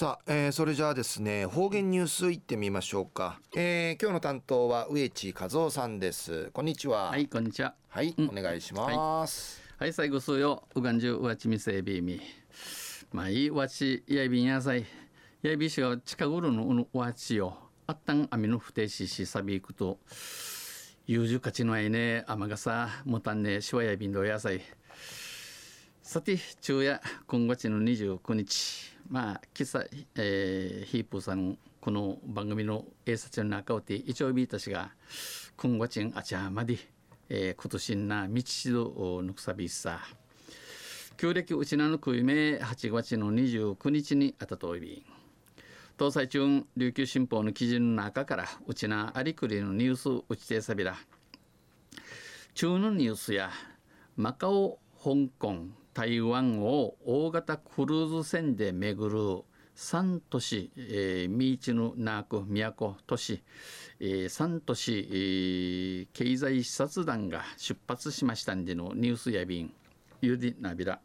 さあ、えー、それじゃあですね方言ニュースいってみましょうか、えー、今日の担当は植地和夫さんです。こんにちは。はいこんにちは。はい、うん、お願いします、はい、はい、最後数よ。うがんじゅうわちみせびみ。まあいいわちやいびんやさい。やいびしが近ぐるのうのわちよ。あったんあみの不定ししさびいくと。優柔勝ちのあいね。あまがさもたんね。しわやびんどやさいさて昼夜今月の29日。まあ今朝、えー、ヒープさんこの番組の映察の中をて一応ビータ氏が今月あちゃまで、えー、今年な道しどぬくさびさ。旧暦うちなのくいめ8月の29日にあたといび東西中琉球新報の記事の中からうちなありくりのニュースうちてさびら。中のニュースやマカオ香港台湾を大型クルーズ船で巡る3都市、えー、ミーチヌナーク都都市、えー、3都市、えー、経済視察団が出発しましたんでのニュースや便ゆでなびら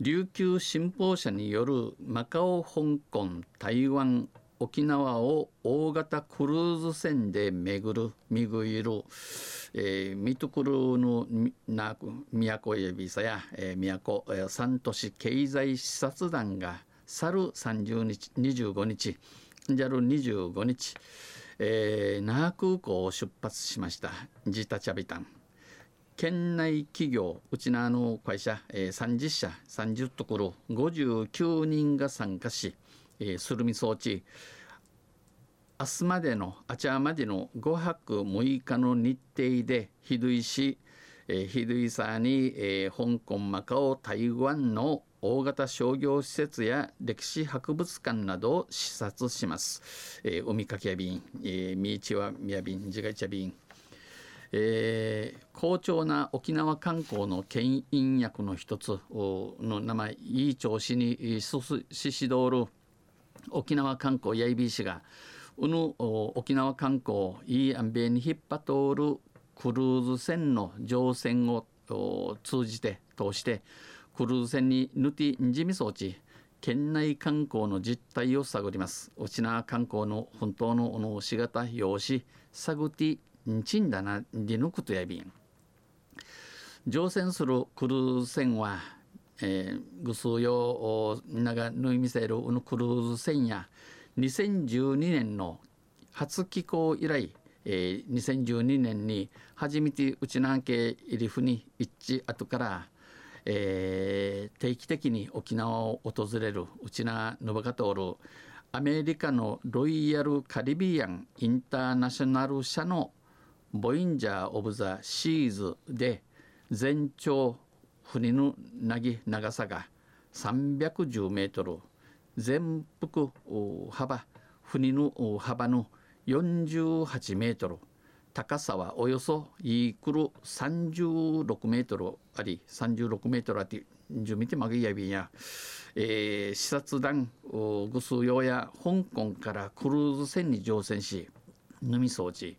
琉球新報社によるマカオ香港台湾沖縄を大型クルーズ船で巡る見ぐいる、えー、ミトクルのな都エビサや、えー、都、えー、三都市経済視察団が去る30日25日じゃる25日、えー、那覇空港を出発しましたジタチャビタン。県内企業うちのあの会社、えー、30社30ところ59人が参加し、えー、スルミ装置明日までのあちゃまでの5泊6日の日程でひどいし、えー、ひどいさに、えー、香港マカオ台湾の大型商業施設や歴史博物館などを視察します。えー、海かけ便、えー、ミーチワミヤ便、自家茶便、えー、好調な沖縄観光の牽引役の一つの名前いい調子にししどる。沖縄観光やいびしがうぬ沖縄観光いい安米に引っ張通るクルーズ船の乗船を通じて通してクルーズ船にぬてんじみ装置県内観光の実態を探ります。沖縄観光の本当のおのしがた用紙探ってんちんだなりぬくとやびん乗船するクルーズ船は、えー、ぐすうよみんなが縫い見せるうぬクルーズ船や2012年の初寄港以来、えー、2012年に初めて内南家入り府に一致後から、えー、定期的に沖縄を訪れる内名信が通るアメリカのロイヤル・カリビアン・インターナショナル社のボインジャー・オブ・ザ・シーズで全長船のなぎ長さが310メートル全幅幅船の幅の48メートル高さはおよそイークル36メートルあり36メートルあってじゅ見てまげやびんや、えー、視察団ぐす用や香港からクルーズ船に乗船しぬみ装置、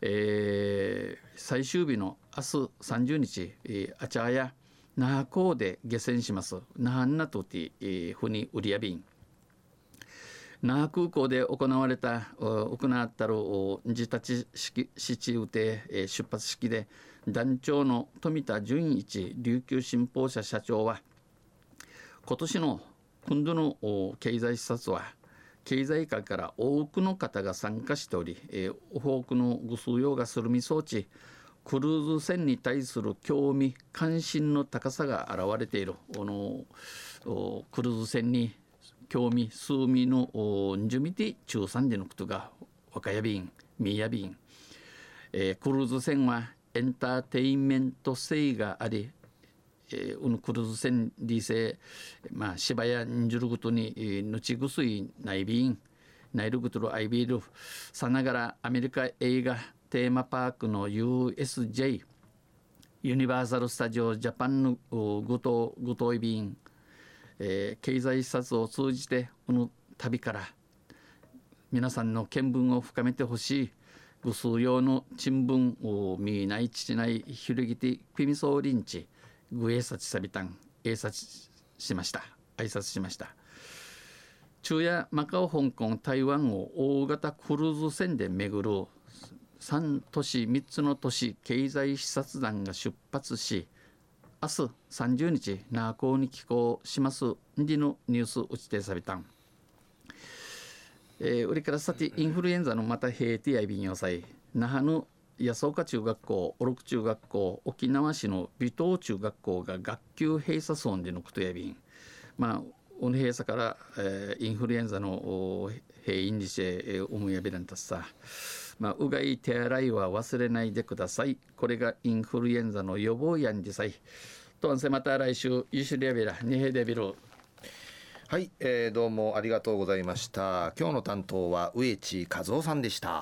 えー、最終日の明日30日、えー、あちゃや那覇港で下船します。那覇なとて、えー、ふに売りやびん。那覇空港で行われた行ったる自立式七予定出発式で団長の富田純一琉球新報社社長は今年の今度の経済視察は経済界から多くの方が参加しており、えー、多くのぐ数用がするみ装置クルーズ船に対する興味関心の高さが現れている。このクルーズ船に興味数味のんじゅみて中3でのことが若や便宮便、えー、クルーズ船はエンターテインメント性があり、えー、うぬクルーズ船理性まあ芝やんじることに、えー、ぬちぐすいない便ナイルグトルアイビールさながらアメリカ映画テーマパークの USJ ユニバーサル・スタジオ・ジャパンのごとごとい便えー、経済視察を通じてこの旅から皆さんの見聞を深めてほしいぐ数用の新聞を見ない父ないひるぎてピミソーリンチぐえさちさびたんえさちしました。挨拶しました。中夜マカオ香港台湾を大型クルーズ船で巡る3都市3つの都市経済視察団が出発し明日30日那覇港に寄港します。んでのニュース打ちてさびた。ん。えー、売りからさてインフルエンザのまた平定や便要塞那覇の安岡中学校小六中学校沖縄市の尾藤中学校が学級閉鎖村でのことや便まあおの閉鎖から、えー、インフルエンザの閉院にして思いやびらんたさまあ、うがい手洗いは忘れないでください。これがインフルエンザの予防やんじさい。とんせまた来週、ゆしりやびら、にへでびる。はい、えー、どうもありがとうございました。今日の担当は植地和夫さんでした。